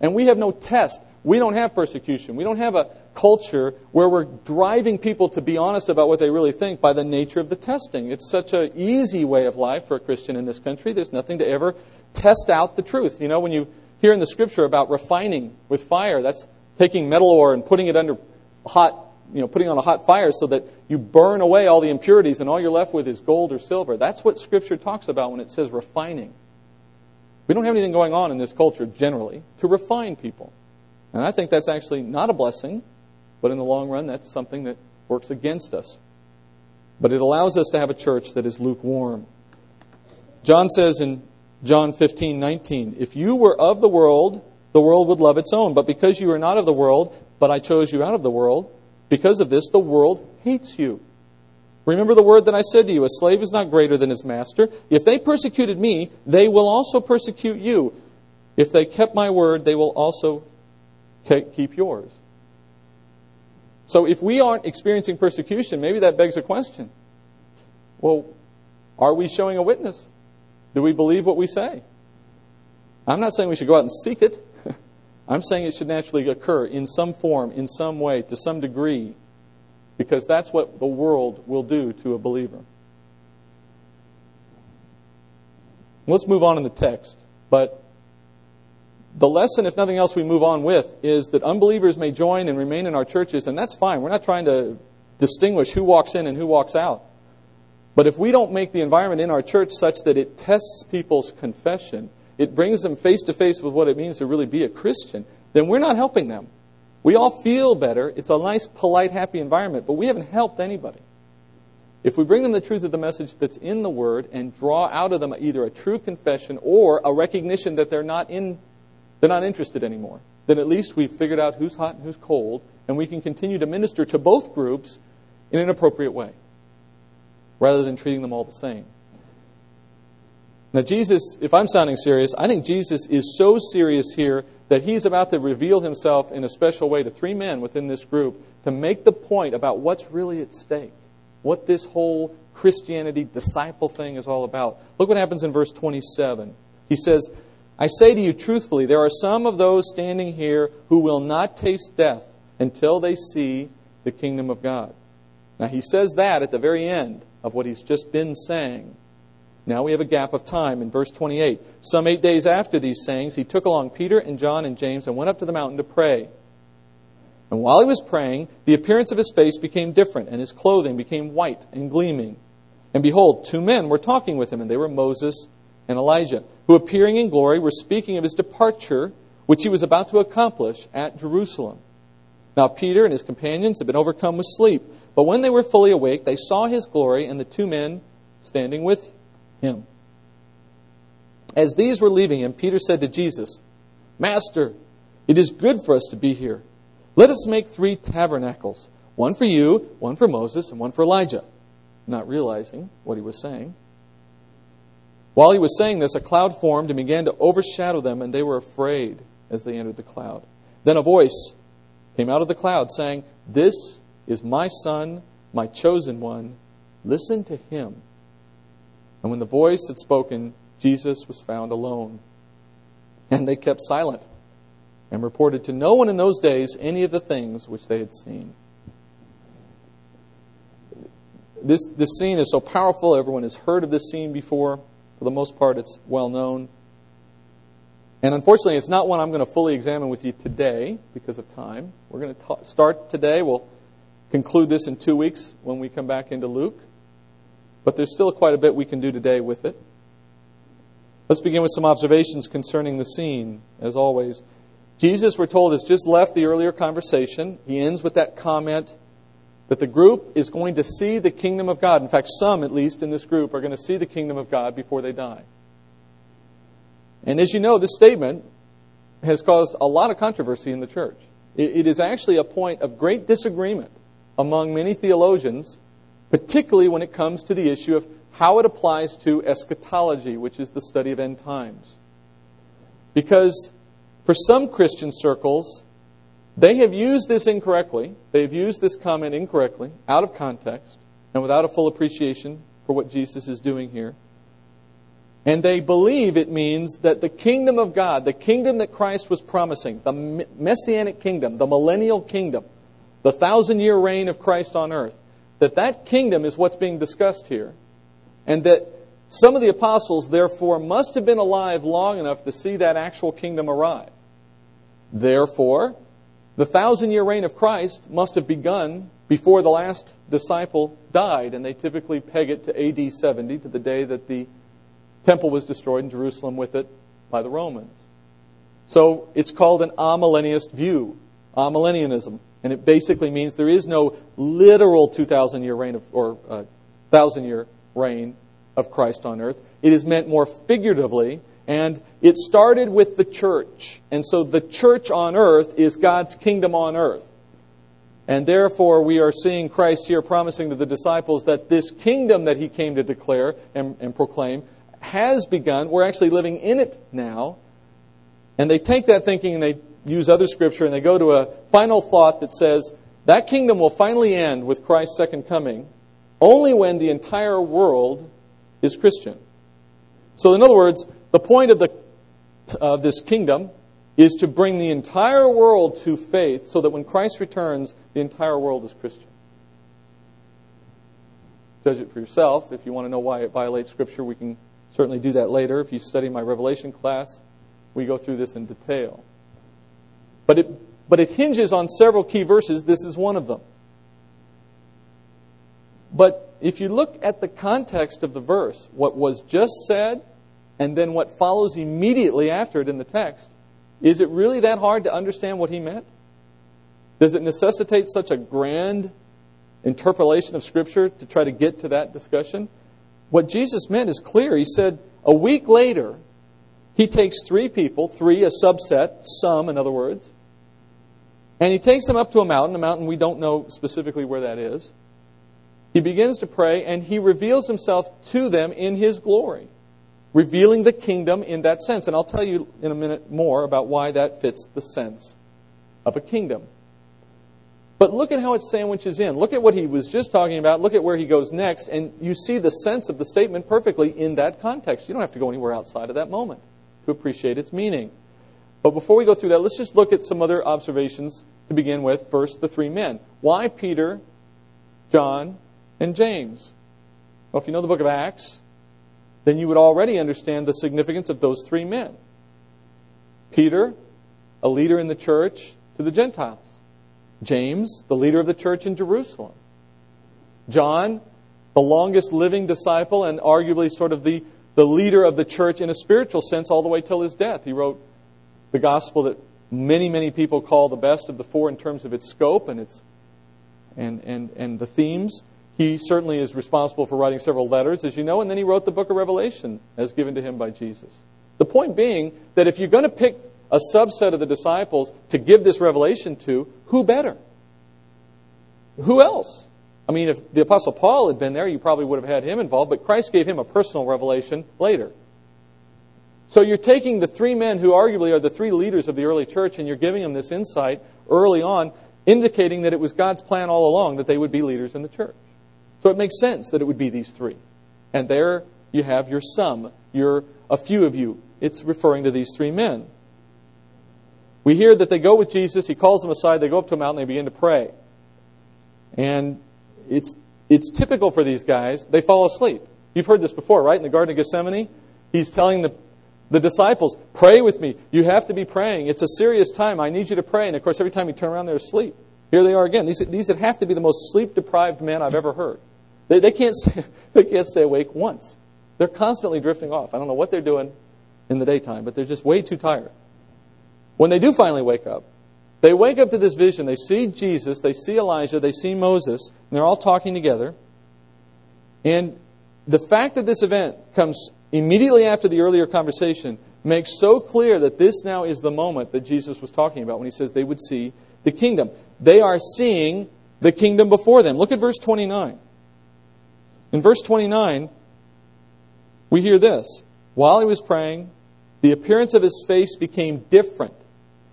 And we have no test. We don't have persecution. We don't have a culture where we're driving people to be honest about what they really think by the nature of the testing. It's such an easy way of life for a Christian in this country. There's nothing to ever test out the truth. You know, when you hear in the scripture about refining with fire, that's taking metal ore and putting it under hot, you know, putting on a hot fire so that you burn away all the impurities and all you're left with is gold or silver. That's what Scripture talks about when it says refining. We don't have anything going on in this culture generally to refine people. And I think that's actually not a blessing, but in the long run, that's something that works against us. But it allows us to have a church that is lukewarm. John says in John 15, 19, If you were of the world, the world would love its own. But because you are not of the world, but I chose you out of the world. Because of this, the world hates you. Remember the word that I said to you, a slave is not greater than his master. If they persecuted me, they will also persecute you. If they kept my word, they will also keep yours. So if we aren't experiencing persecution, maybe that begs a question. Well, are we showing a witness? Do we believe what we say? I'm not saying we should go out and seek it. I'm saying it should naturally occur in some form, in some way, to some degree, because that's what the world will do to a believer. Let's move on in the text. But the lesson, if nothing else, we move on with is that unbelievers may join and remain in our churches, and that's fine. We're not trying to distinguish who walks in and who walks out. But if we don't make the environment in our church such that it tests people's confession, it brings them face to face with what it means to really be a Christian, then we're not helping them. We all feel better. It's a nice, polite, happy environment, but we haven't helped anybody. If we bring them the truth of the message that's in the Word and draw out of them either a true confession or a recognition that they're not in, they're not interested anymore, then at least we've figured out who's hot and who's cold, and we can continue to minister to both groups in an appropriate way, rather than treating them all the same. Now, Jesus, if I'm sounding serious, I think Jesus is so serious here that he's about to reveal himself in a special way to three men within this group to make the point about what's really at stake, what this whole Christianity disciple thing is all about. Look what happens in verse 27. He says, I say to you truthfully, there are some of those standing here who will not taste death until they see the kingdom of God. Now, he says that at the very end of what he's just been saying. Now we have a gap of time in verse 28. Some eight days after these sayings, he took along Peter and John and James and went up to the mountain to pray. And while he was praying, the appearance of his face became different, and his clothing became white and gleaming. And behold, two men were talking with him, and they were Moses and Elijah, who appearing in glory were speaking of his departure, which he was about to accomplish at Jerusalem. Now Peter and his companions had been overcome with sleep, but when they were fully awake, they saw his glory and the two men standing with him. As these were leaving him, Peter said to Jesus, Master, it is good for us to be here. Let us make three tabernacles one for you, one for Moses, and one for Elijah. Not realizing what he was saying. While he was saying this, a cloud formed and began to overshadow them, and they were afraid as they entered the cloud. Then a voice came out of the cloud saying, This is my son, my chosen one. Listen to him. And when the voice had spoken, Jesus was found alone. And they kept silent and reported to no one in those days any of the things which they had seen. This, this scene is so powerful. Everyone has heard of this scene before. For the most part, it's well known. And unfortunately, it's not one I'm going to fully examine with you today because of time. We're going to ta- start today. We'll conclude this in two weeks when we come back into Luke. But there's still quite a bit we can do today with it. Let's begin with some observations concerning the scene, as always. Jesus, we're told, has just left the earlier conversation. He ends with that comment that the group is going to see the kingdom of God. In fact, some, at least, in this group are going to see the kingdom of God before they die. And as you know, this statement has caused a lot of controversy in the church. It is actually a point of great disagreement among many theologians particularly when it comes to the issue of how it applies to eschatology, which is the study of end times. Because for some Christian circles, they have used this incorrectly. They've used this comment incorrectly, out of context, and without a full appreciation for what Jesus is doing here. And they believe it means that the kingdom of God, the kingdom that Christ was promising, the messianic kingdom, the millennial kingdom, the thousand year reign of Christ on earth, that that kingdom is what's being discussed here, and that some of the apostles, therefore, must have been alive long enough to see that actual kingdom arrive. Therefore, the thousand year reign of Christ must have begun before the last disciple died, and they typically peg it to AD 70, to the day that the temple was destroyed in Jerusalem with it by the Romans. So it's called an amillennialist view, amillennialism. And it basically means there is no literal 2,000 year reign of, or uh, 1,000 year reign of Christ on earth. It is meant more figuratively, and it started with the church. And so the church on earth is God's kingdom on earth. And therefore, we are seeing Christ here promising to the disciples that this kingdom that he came to declare and, and proclaim has begun. We're actually living in it now. And they take that thinking and they use other scripture and they go to a final thought that says that kingdom will finally end with Christ's second coming only when the entire world is Christian. So, in other words, the point of, the, of this kingdom is to bring the entire world to faith so that when Christ returns, the entire world is Christian. Judge it for yourself. If you want to know why it violates Scripture, we can certainly do that later if you study my Revelation class. we go through this in detail. But it, but it hinges on several key verses. This is one of them. But if you look at the context of the verse, what was just said and then what follows immediately after it in the text, is it really that hard to understand what he meant? Does it necessitate such a grand interpolation of Scripture to try to get to that discussion? What Jesus meant is clear. He said, a week later, he takes three people, three, a subset, some, in other words, and he takes them up to a mountain, a mountain we don't know specifically where that is. He begins to pray, and he reveals himself to them in his glory, revealing the kingdom in that sense. And I'll tell you in a minute more about why that fits the sense of a kingdom. But look at how it sandwiches in. Look at what he was just talking about. Look at where he goes next. And you see the sense of the statement perfectly in that context. You don't have to go anywhere outside of that moment to appreciate its meaning. But before we go through that, let's just look at some other observations to begin with. First, the three men. Why Peter, John, and James? Well, if you know the book of Acts, then you would already understand the significance of those three men. Peter, a leader in the church to the Gentiles. James, the leader of the church in Jerusalem. John, the longest living disciple and arguably sort of the, the leader of the church in a spiritual sense all the way till his death. He wrote the gospel that many, many people call the best of the four in terms of its scope and its and, and, and the themes. He certainly is responsible for writing several letters, as you know, and then he wrote the book of Revelation as given to him by Jesus. The point being that if you're going to pick a subset of the disciples to give this revelation to, who better? Who else? I mean, if the Apostle Paul had been there, you probably would have had him involved, but Christ gave him a personal revelation later. So you're taking the three men who arguably are the three leaders of the early church and you're giving them this insight early on, indicating that it was God's plan all along that they would be leaders in the church. So it makes sense that it would be these three. And there you have your some, your a few of you. It's referring to these three men. We hear that they go with Jesus, he calls them aside, they go up to a mountain, they begin to pray. And it's it's typical for these guys, they fall asleep. You've heard this before, right? In the Garden of Gethsemane, he's telling the the disciples, pray with me. You have to be praying. It's a serious time. I need you to pray. And of course, every time you turn around, they're asleep. Here they are again. These, these have to be the most sleep deprived men I've ever heard. They, they, can't stay, they can't stay awake once. They're constantly drifting off. I don't know what they're doing in the daytime, but they're just way too tired. When they do finally wake up, they wake up to this vision. They see Jesus, they see Elijah, they see Moses, and they're all talking together. And the fact that this event comes immediately after the earlier conversation makes so clear that this now is the moment that Jesus was talking about when he says they would see the kingdom. They are seeing the kingdom before them. Look at verse 29. In verse 29, we hear this. While he was praying, the appearance of his face became different.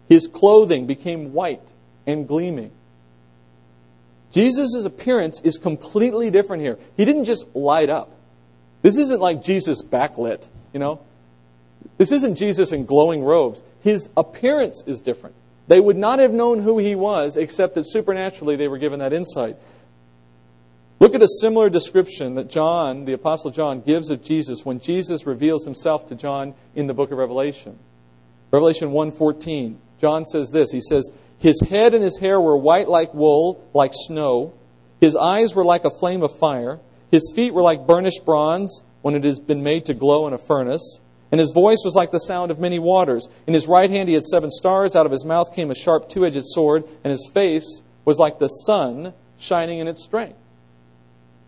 His clothing became white and gleaming. Jesus' appearance is completely different here. He didn't just light up. This isn't like Jesus backlit, you know? This isn't Jesus in glowing robes. His appearance is different. They would not have known who he was except that supernaturally they were given that insight. Look at a similar description that John, the Apostle John, gives of Jesus when Jesus reveals himself to John in the book of Revelation. Revelation 1:14. John says this. He says, "His head and his hair were white like wool, like snow. His eyes were like a flame of fire." His feet were like burnished bronze when it has been made to glow in a furnace. And his voice was like the sound of many waters. In his right hand he had seven stars. Out of his mouth came a sharp two edged sword. And his face was like the sun shining in its strength.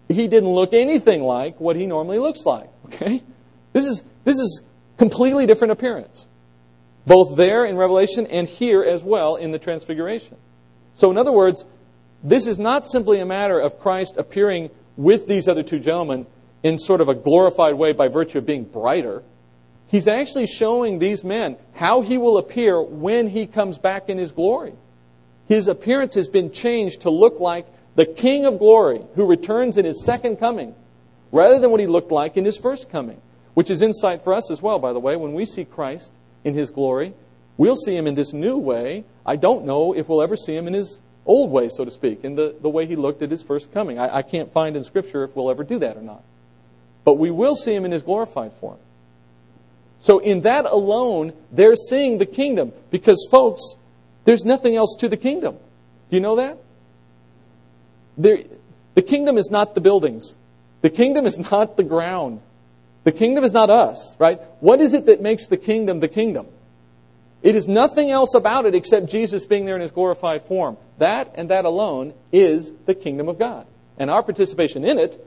He didn't look anything like what he normally looks like. Okay? This is, this is completely different appearance. Both there in Revelation and here as well in the Transfiguration. So, in other words, this is not simply a matter of Christ appearing with these other two gentlemen in sort of a glorified way by virtue of being brighter. He's actually showing these men how he will appear when he comes back in his glory. His appearance has been changed to look like the King of glory who returns in his second coming rather than what he looked like in his first coming, which is insight for us as well, by the way. When we see Christ in his glory, we'll see him in this new way. I don't know if we'll ever see him in his old way, so to speak, in the, the way he looked at his first coming. I, I can't find in Scripture if we'll ever do that or not. But we will see him in his glorified form. So, in that alone, they're seeing the kingdom. Because, folks, there's nothing else to the kingdom. Do you know that? There, the kingdom is not the buildings, the kingdom is not the ground, the kingdom is not us, right? What is it that makes the kingdom the kingdom? It is nothing else about it except Jesus being there in his glorified form. That and that alone is the kingdom of God. And our participation in it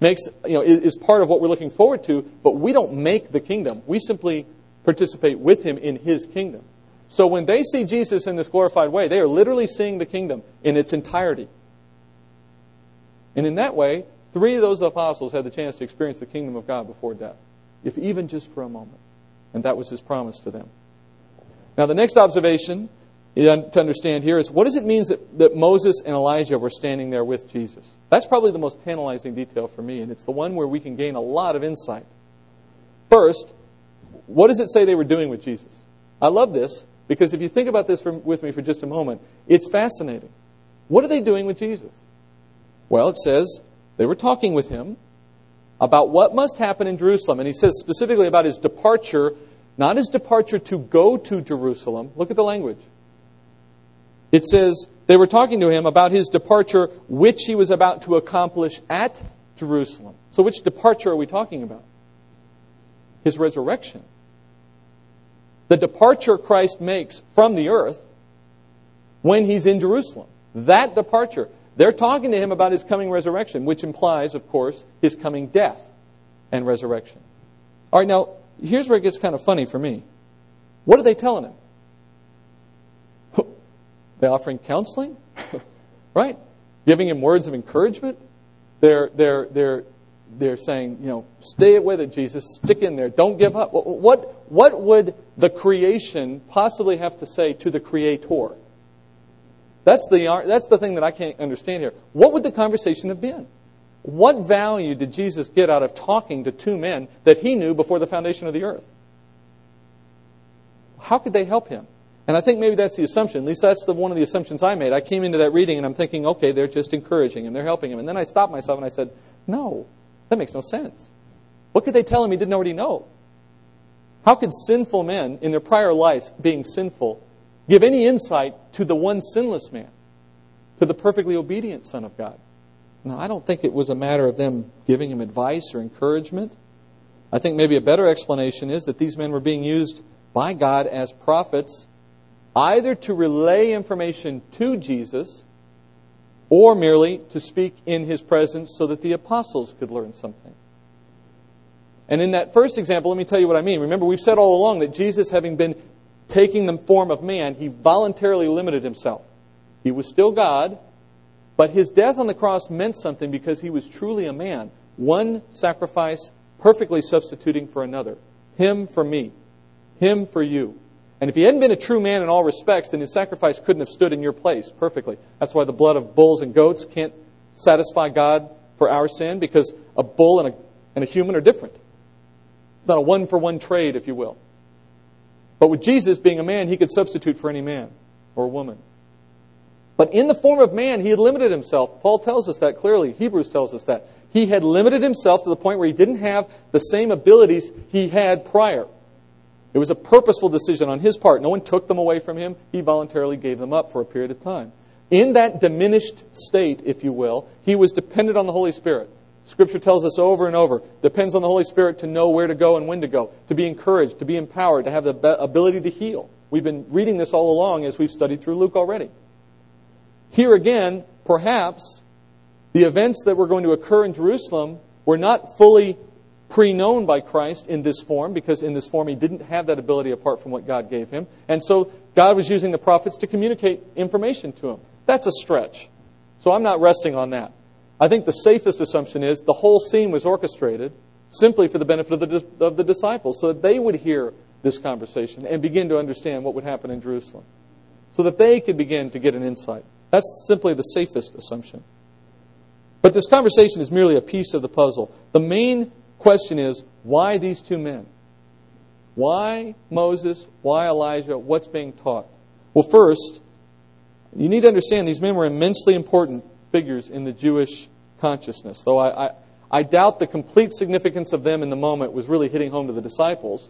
makes, you know, is part of what we're looking forward to, but we don't make the kingdom. We simply participate with him in his kingdom. So when they see Jesus in this glorified way, they are literally seeing the kingdom in its entirety. And in that way, three of those apostles had the chance to experience the kingdom of God before death, if even just for a moment. And that was his promise to them. Now, the next observation to understand here is what does it mean that, that Moses and Elijah were standing there with Jesus? That's probably the most tantalizing detail for me, and it's the one where we can gain a lot of insight. First, what does it say they were doing with Jesus? I love this because if you think about this for, with me for just a moment, it's fascinating. What are they doing with Jesus? Well, it says they were talking with him about what must happen in Jerusalem. And he says specifically about his departure, not his departure to go to Jerusalem. Look at the language. It says they were talking to him about his departure, which he was about to accomplish at Jerusalem. So, which departure are we talking about? His resurrection. The departure Christ makes from the earth when he's in Jerusalem. That departure. They're talking to him about his coming resurrection, which implies, of course, his coming death and resurrection. All right, now, here's where it gets kind of funny for me. What are they telling him? They're offering counseling, right? Giving him words of encouragement. They're, they're, they're, they're saying, you know, stay with it, Jesus. Stick in there. Don't give up. What, what would the creation possibly have to say to the Creator? That's the, that's the thing that I can't understand here. What would the conversation have been? What value did Jesus get out of talking to two men that he knew before the foundation of the earth? How could they help him? And I think maybe that's the assumption. At least that's the, one of the assumptions I made. I came into that reading and I'm thinking, okay, they're just encouraging him, they're helping him. And then I stopped myself and I said, no, that makes no sense. What could they tell him he didn't already know? How could sinful men, in their prior lives being sinful, give any insight to the one sinless man, to the perfectly obedient Son of God? Now, I don't think it was a matter of them giving him advice or encouragement. I think maybe a better explanation is that these men were being used by God as prophets either to relay information to Jesus or merely to speak in his presence so that the apostles could learn something. And in that first example, let me tell you what I mean. Remember, we've said all along that Jesus, having been taking the form of man, he voluntarily limited himself. He was still God, but his death on the cross meant something because he was truly a man. One sacrifice perfectly substituting for another. Him for me. Him for you. And if he hadn't been a true man in all respects, then his sacrifice couldn't have stood in your place perfectly. That's why the blood of bulls and goats can't satisfy God for our sin, because a bull and a, and a human are different. It's not a one for one trade, if you will. But with Jesus being a man, he could substitute for any man or woman. But in the form of man, he had limited himself. Paul tells us that clearly. Hebrews tells us that. He had limited himself to the point where he didn't have the same abilities he had prior. It was a purposeful decision on his part. No one took them away from him. He voluntarily gave them up for a period of time. In that diminished state, if you will, he was dependent on the Holy Spirit. Scripture tells us over and over, depends on the Holy Spirit to know where to go and when to go, to be encouraged, to be empowered, to have the ability to heal. We've been reading this all along as we've studied through Luke already. Here again, perhaps the events that were going to occur in Jerusalem were not fully pre known by Christ in this form, because in this form he didn't have that ability apart from what God gave him. And so God was using the prophets to communicate information to him. That's a stretch. So I'm not resting on that. I think the safest assumption is the whole scene was orchestrated simply for the benefit of the, of the disciples, so that they would hear this conversation and begin to understand what would happen in Jerusalem, so that they could begin to get an insight. That's simply the safest assumption. But this conversation is merely a piece of the puzzle. The main question is why these two men? Why Moses? Why Elijah? What's being taught? Well, first, you need to understand these men were immensely important figures in the Jewish consciousness. Though I, I, I doubt the complete significance of them in the moment was really hitting home to the disciples.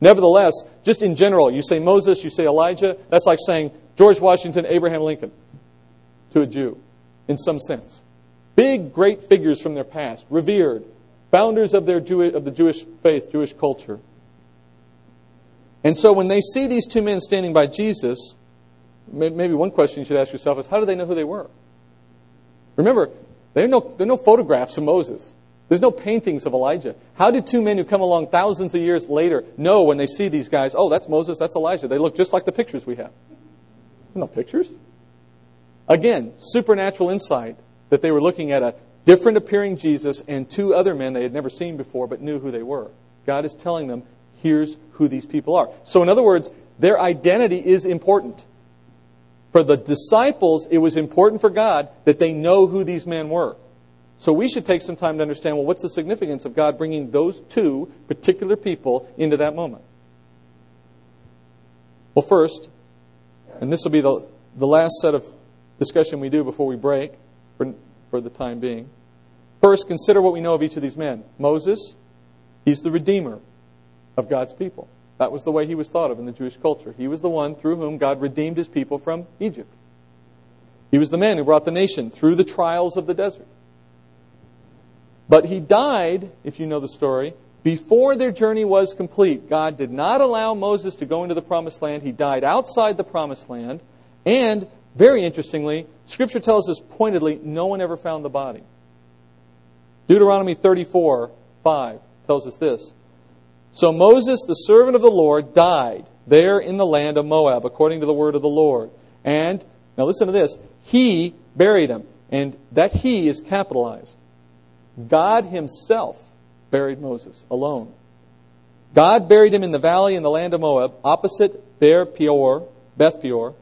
Nevertheless, just in general, you say Moses, you say Elijah, that's like saying George Washington, Abraham Lincoln to a Jew, in some sense. Big, great figures from their past, revered, founders of, their Jew- of the Jewish faith, Jewish culture. And so when they see these two men standing by Jesus, maybe one question you should ask yourself is how do they know who they were? Remember, there are no, there are no photographs of Moses. There's no paintings of Elijah. How did two men who come along thousands of years later know when they see these guys, oh, that's Moses, that's Elijah? They look just like the pictures we have. No pictures. Again, supernatural insight that they were looking at a different appearing Jesus and two other men they had never seen before but knew who they were. God is telling them, here's who these people are. So, in other words, their identity is important. For the disciples, it was important for God that they know who these men were. So we should take some time to understand well, what's the significance of God bringing those two particular people into that moment? Well, first, and this will be the, the last set of discussion we do before we break for, for the time being. First, consider what we know of each of these men. Moses, he's the redeemer of God's people. That was the way he was thought of in the Jewish culture. He was the one through whom God redeemed his people from Egypt. He was the man who brought the nation through the trials of the desert. But he died, if you know the story, before their journey was complete. God did not allow Moses to go into the promised land. He died outside the promised land. And, very interestingly, Scripture tells us pointedly no one ever found the body. Deuteronomy 34 5 tells us this. So Moses, the servant of the Lord, died there in the land of Moab, according to the word of the Lord. And, now listen to this, he buried him. And that he is capitalized. God Himself buried Moses alone. God buried him in the valley in the land of Moab, opposite Beer Peor, Beth Peor.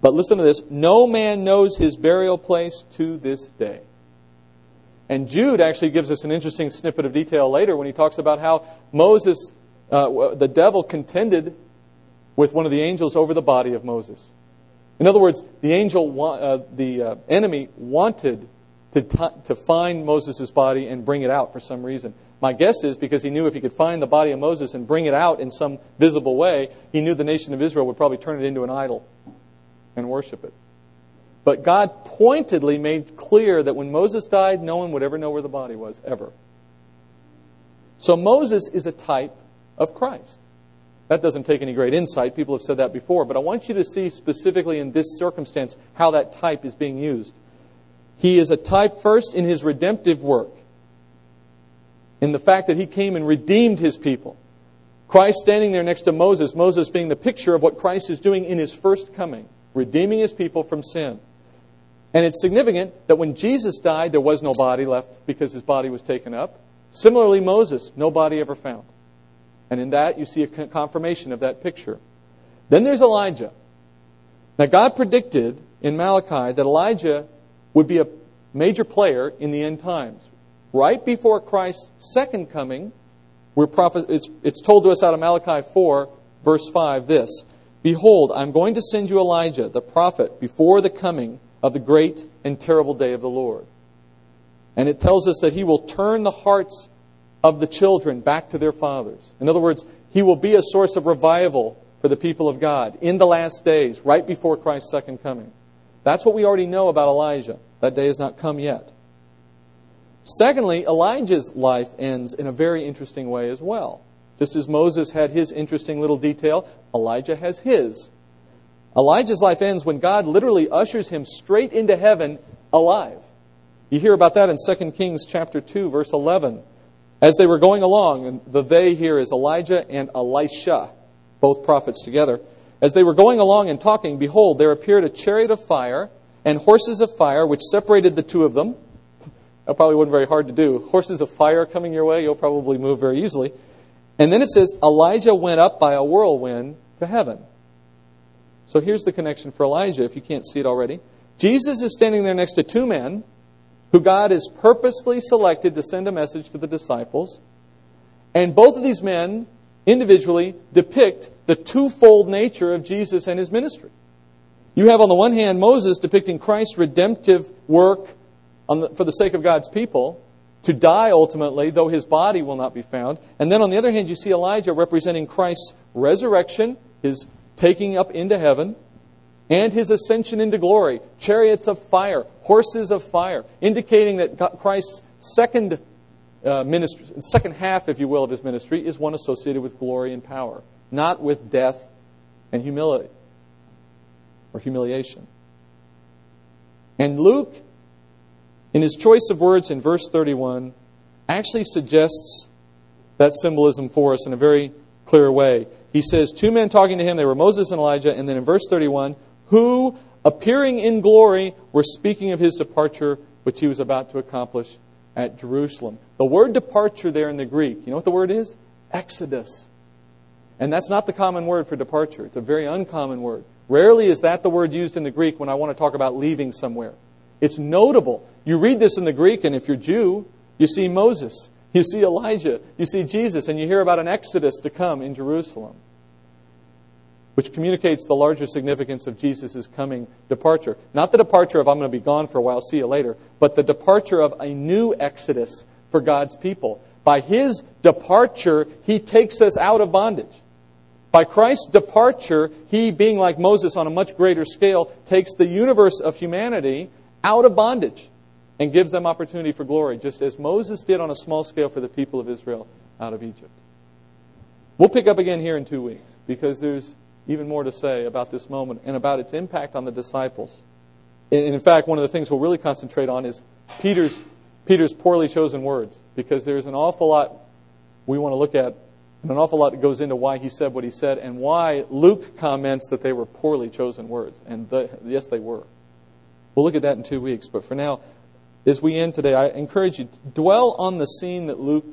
But listen to this no man knows his burial place to this day. And Jude actually gives us an interesting snippet of detail later when he talks about how Moses, uh, the devil, contended with one of the angels over the body of Moses. In other words, the angel, uh, the uh, enemy wanted to, t- to find Moses' body and bring it out for some reason. My guess is because he knew if he could find the body of Moses and bring it out in some visible way, he knew the nation of Israel would probably turn it into an idol and worship it. But God pointedly made clear that when Moses died, no one would ever know where the body was, ever. So Moses is a type of Christ. That doesn't take any great insight. People have said that before. But I want you to see specifically in this circumstance how that type is being used. He is a type first in his redemptive work, in the fact that he came and redeemed his people. Christ standing there next to Moses, Moses being the picture of what Christ is doing in his first coming, redeeming his people from sin. And it's significant that when Jesus died, there was no body left because his body was taken up. Similarly, Moses, no body ever found. And in that, you see a confirmation of that picture. Then there's Elijah. Now, God predicted in Malachi that Elijah would be a major player in the end times. Right before Christ's second coming, we're it's, it's told to us out of Malachi 4, verse 5, this Behold, I'm going to send you Elijah, the prophet, before the coming of the great and terrible day of the Lord. And it tells us that he will turn the hearts of the children back to their fathers. In other words, he will be a source of revival for the people of God in the last days, right before Christ's second coming. That's what we already know about Elijah. That day has not come yet. Secondly, Elijah's life ends in a very interesting way as well. Just as Moses had his interesting little detail, Elijah has his. Elijah's life ends when God literally ushers him straight into heaven alive. You hear about that in 2 Kings chapter 2 verse 11. As they were going along, and the they here is Elijah and Elisha, both prophets together. As they were going along and talking, behold, there appeared a chariot of fire and horses of fire, which separated the two of them. That probably wasn't very hard to do. Horses of fire coming your way, you'll probably move very easily. And then it says, Elijah went up by a whirlwind to heaven. So here's the connection for Elijah, if you can't see it already. Jesus is standing there next to two men who God has purposefully selected to send a message to the disciples. And both of these men individually depict the twofold nature of Jesus and his ministry. You have, on the one hand, Moses depicting Christ's redemptive work the, for the sake of God's people, to die ultimately, though his body will not be found. And then on the other hand, you see Elijah representing Christ's resurrection, his taking up into heaven, and his ascension into glory, chariots of fire, horses of fire, indicating that Christ's second uh, ministry, second half, if you will, of his ministry is one associated with glory and power, not with death and humility or humiliation. And Luke, in his choice of words in verse 31, actually suggests that symbolism for us in a very clear way. He says, Two men talking to him, they were Moses and Elijah, and then in verse 31, who, appearing in glory, were speaking of his departure, which he was about to accomplish at Jerusalem. The word departure there in the Greek, you know what the word is? Exodus. And that's not the common word for departure. It's a very uncommon word. Rarely is that the word used in the Greek when I want to talk about leaving somewhere. It's notable. You read this in the Greek, and if you're Jew, you see Moses, you see Elijah, you see Jesus, and you hear about an exodus to come in Jerusalem, which communicates the larger significance of Jesus' coming departure. Not the departure of I'm going to be gone for a while, see you later, but the departure of a new exodus for God's people. By his departure, he takes us out of bondage. By Christ's departure, he, being like Moses on a much greater scale, takes the universe of humanity out of bondage and gives them opportunity for glory, just as Moses did on a small scale for the people of Israel out of Egypt. We'll pick up again here in two weeks because there's even more to say about this moment and about its impact on the disciples. And in fact, one of the things we'll really concentrate on is Peter's, Peter's poorly chosen words because there's an awful lot we want to look at and an awful lot that goes into why he said what he said and why Luke comments that they were poorly chosen words. And the, yes, they were. We'll look at that in two weeks. But for now, as we end today, I encourage you to dwell on the scene that Luke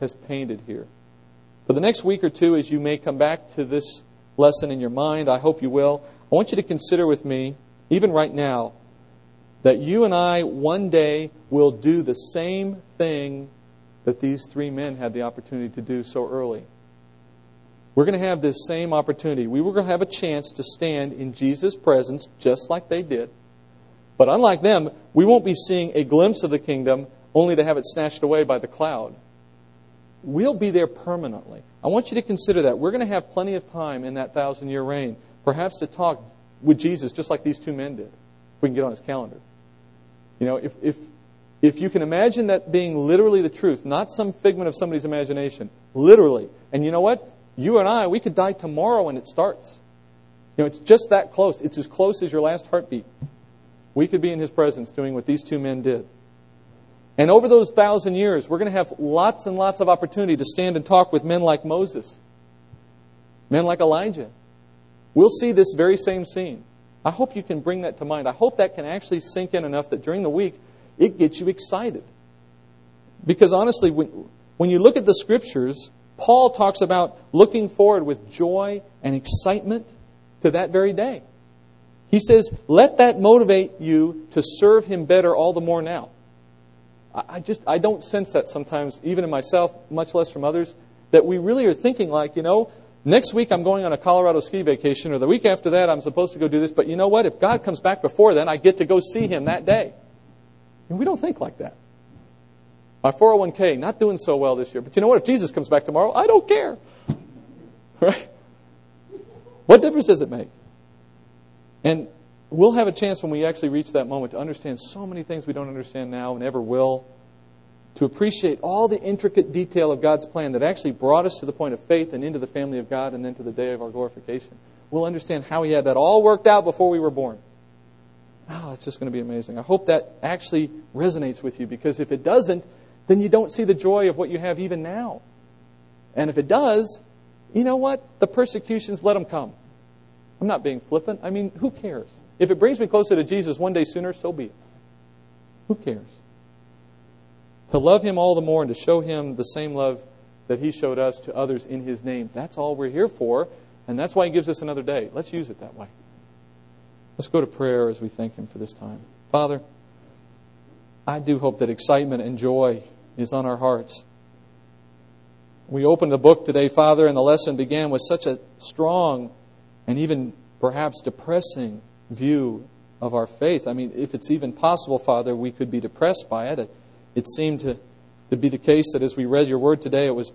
has painted here. For the next week or two, as you may come back to this lesson in your mind, I hope you will, I want you to consider with me, even right now, that you and I one day will do the same thing that these three men had the opportunity to do so early. We're going to have this same opportunity. We were going to have a chance to stand in Jesus' presence just like they did. But unlike them, we won't be seeing a glimpse of the kingdom only to have it snatched away by the cloud. We'll be there permanently. I want you to consider that. We're going to have plenty of time in that thousand year reign, perhaps to talk with Jesus just like these two men did. We can get on his calendar. You know, if, if if you can imagine that being literally the truth, not some figment of somebody's imagination, literally, and you know what? You and I, we could die tomorrow when it starts. You know, it's just that close. It's as close as your last heartbeat. We could be in his presence doing what these two men did. And over those thousand years, we're going to have lots and lots of opportunity to stand and talk with men like Moses, men like Elijah. We'll see this very same scene. I hope you can bring that to mind. I hope that can actually sink in enough that during the week it gets you excited. Because honestly, when, when you look at the scriptures, Paul talks about looking forward with joy and excitement to that very day. He says, let that motivate you to serve him better all the more now. I just, I don't sense that sometimes, even in myself, much less from others, that we really are thinking like, you know, next week I'm going on a Colorado ski vacation, or the week after that I'm supposed to go do this, but you know what? If God comes back before then, I get to go see him that day. And we don't think like that. My 401k, not doing so well this year. But you know what? If Jesus comes back tomorrow, I don't care. Right? What difference does it make? And we'll have a chance when we actually reach that moment to understand so many things we don't understand now and ever will. To appreciate all the intricate detail of God's plan that actually brought us to the point of faith and into the family of God and then to the day of our glorification. We'll understand how He had that all worked out before we were born. Oh, it's just going to be amazing. I hope that actually resonates with you because if it doesn't, then you don't see the joy of what you have even now. And if it does, you know what? The persecutions, let them come. I'm not being flippant. I mean, who cares? If it brings me closer to Jesus one day sooner, so be it. Who cares? To love Him all the more and to show Him the same love that He showed us to others in His name. That's all we're here for, and that's why He gives us another day. Let's use it that way. Let's go to prayer as we thank Him for this time. Father, I do hope that excitement and joy is on our hearts. We opened the book today, Father, and the lesson began with such a strong and even perhaps depressing view of our faith. I mean, if it's even possible, Father, we could be depressed by it. It, seemed to to be the case that as we read your word today, it was,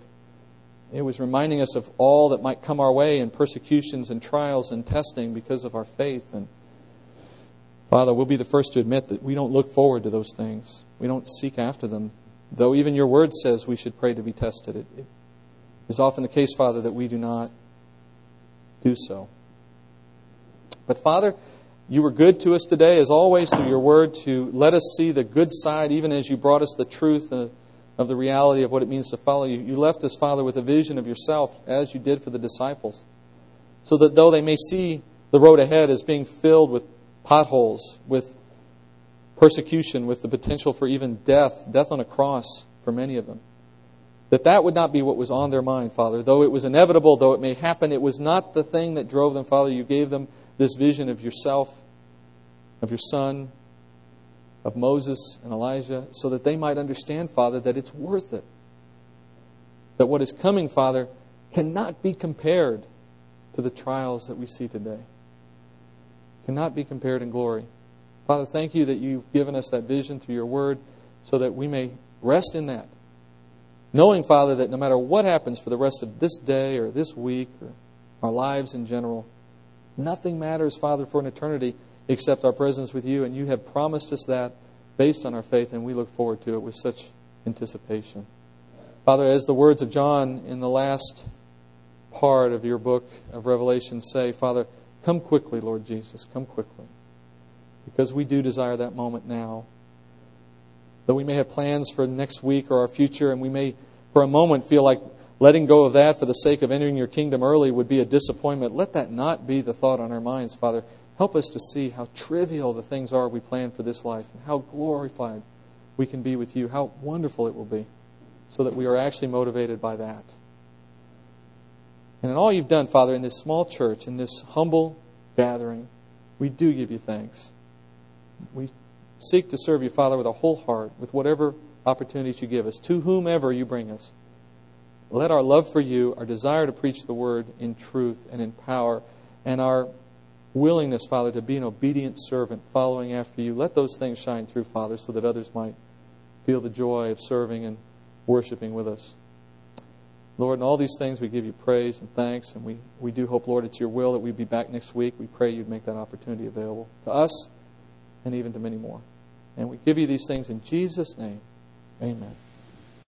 it was reminding us of all that might come our way in persecutions and trials and testing because of our faith. And Father, we'll be the first to admit that we don't look forward to those things. We don't seek after them. Though even your word says we should pray to be tested, it, it is often the case, Father, that we do not do so. But Father, you were good to us today, as always, through your word, to let us see the good side, even as you brought us the truth of the reality of what it means to follow you. You left us, Father, with a vision of yourself, as you did for the disciples, so that though they may see the road ahead as being filled with potholes, with persecution, with the potential for even death, death on a cross for many of them, that that would not be what was on their mind, Father. Though it was inevitable, though it may happen, it was not the thing that drove them, Father. You gave them this vision of yourself, of your Son, of Moses and Elijah, so that they might understand, Father, that it's worth it. That what is coming, Father, cannot be compared to the trials that we see today. Cannot be compared in glory. Father, thank you that you've given us that vision through your word so that we may rest in that. Knowing, Father, that no matter what happens for the rest of this day or this week or our lives in general, Nothing matters, Father, for an eternity except our presence with you, and you have promised us that based on our faith, and we look forward to it with such anticipation. Father, as the words of John in the last part of your book of Revelation say, Father, come quickly, Lord Jesus, come quickly. Because we do desire that moment now. Though we may have plans for next week or our future, and we may for a moment feel like letting go of that for the sake of entering your kingdom early would be a disappointment. Let that not be the thought on our minds, Father. Help us to see how trivial the things are we plan for this life and how glorified we can be with you, how wonderful it will be, so that we are actually motivated by that. And in all you've done, Father, in this small church, in this humble gathering, we do give you thanks. We seek to serve you, Father, with a whole heart, with whatever opportunities you give us, to whomever you bring us. Let our love for you, our desire to preach the word in truth and in power, and our willingness, Father, to be an obedient servant following after you, let those things shine through, Father, so that others might feel the joy of serving and worshiping with us. Lord, in all these things we give you praise and thanks, and we, we do hope, Lord, it's your will that we be back next week. We pray you'd make that opportunity available to us and even to many more. And we give you these things in Jesus' name. Amen.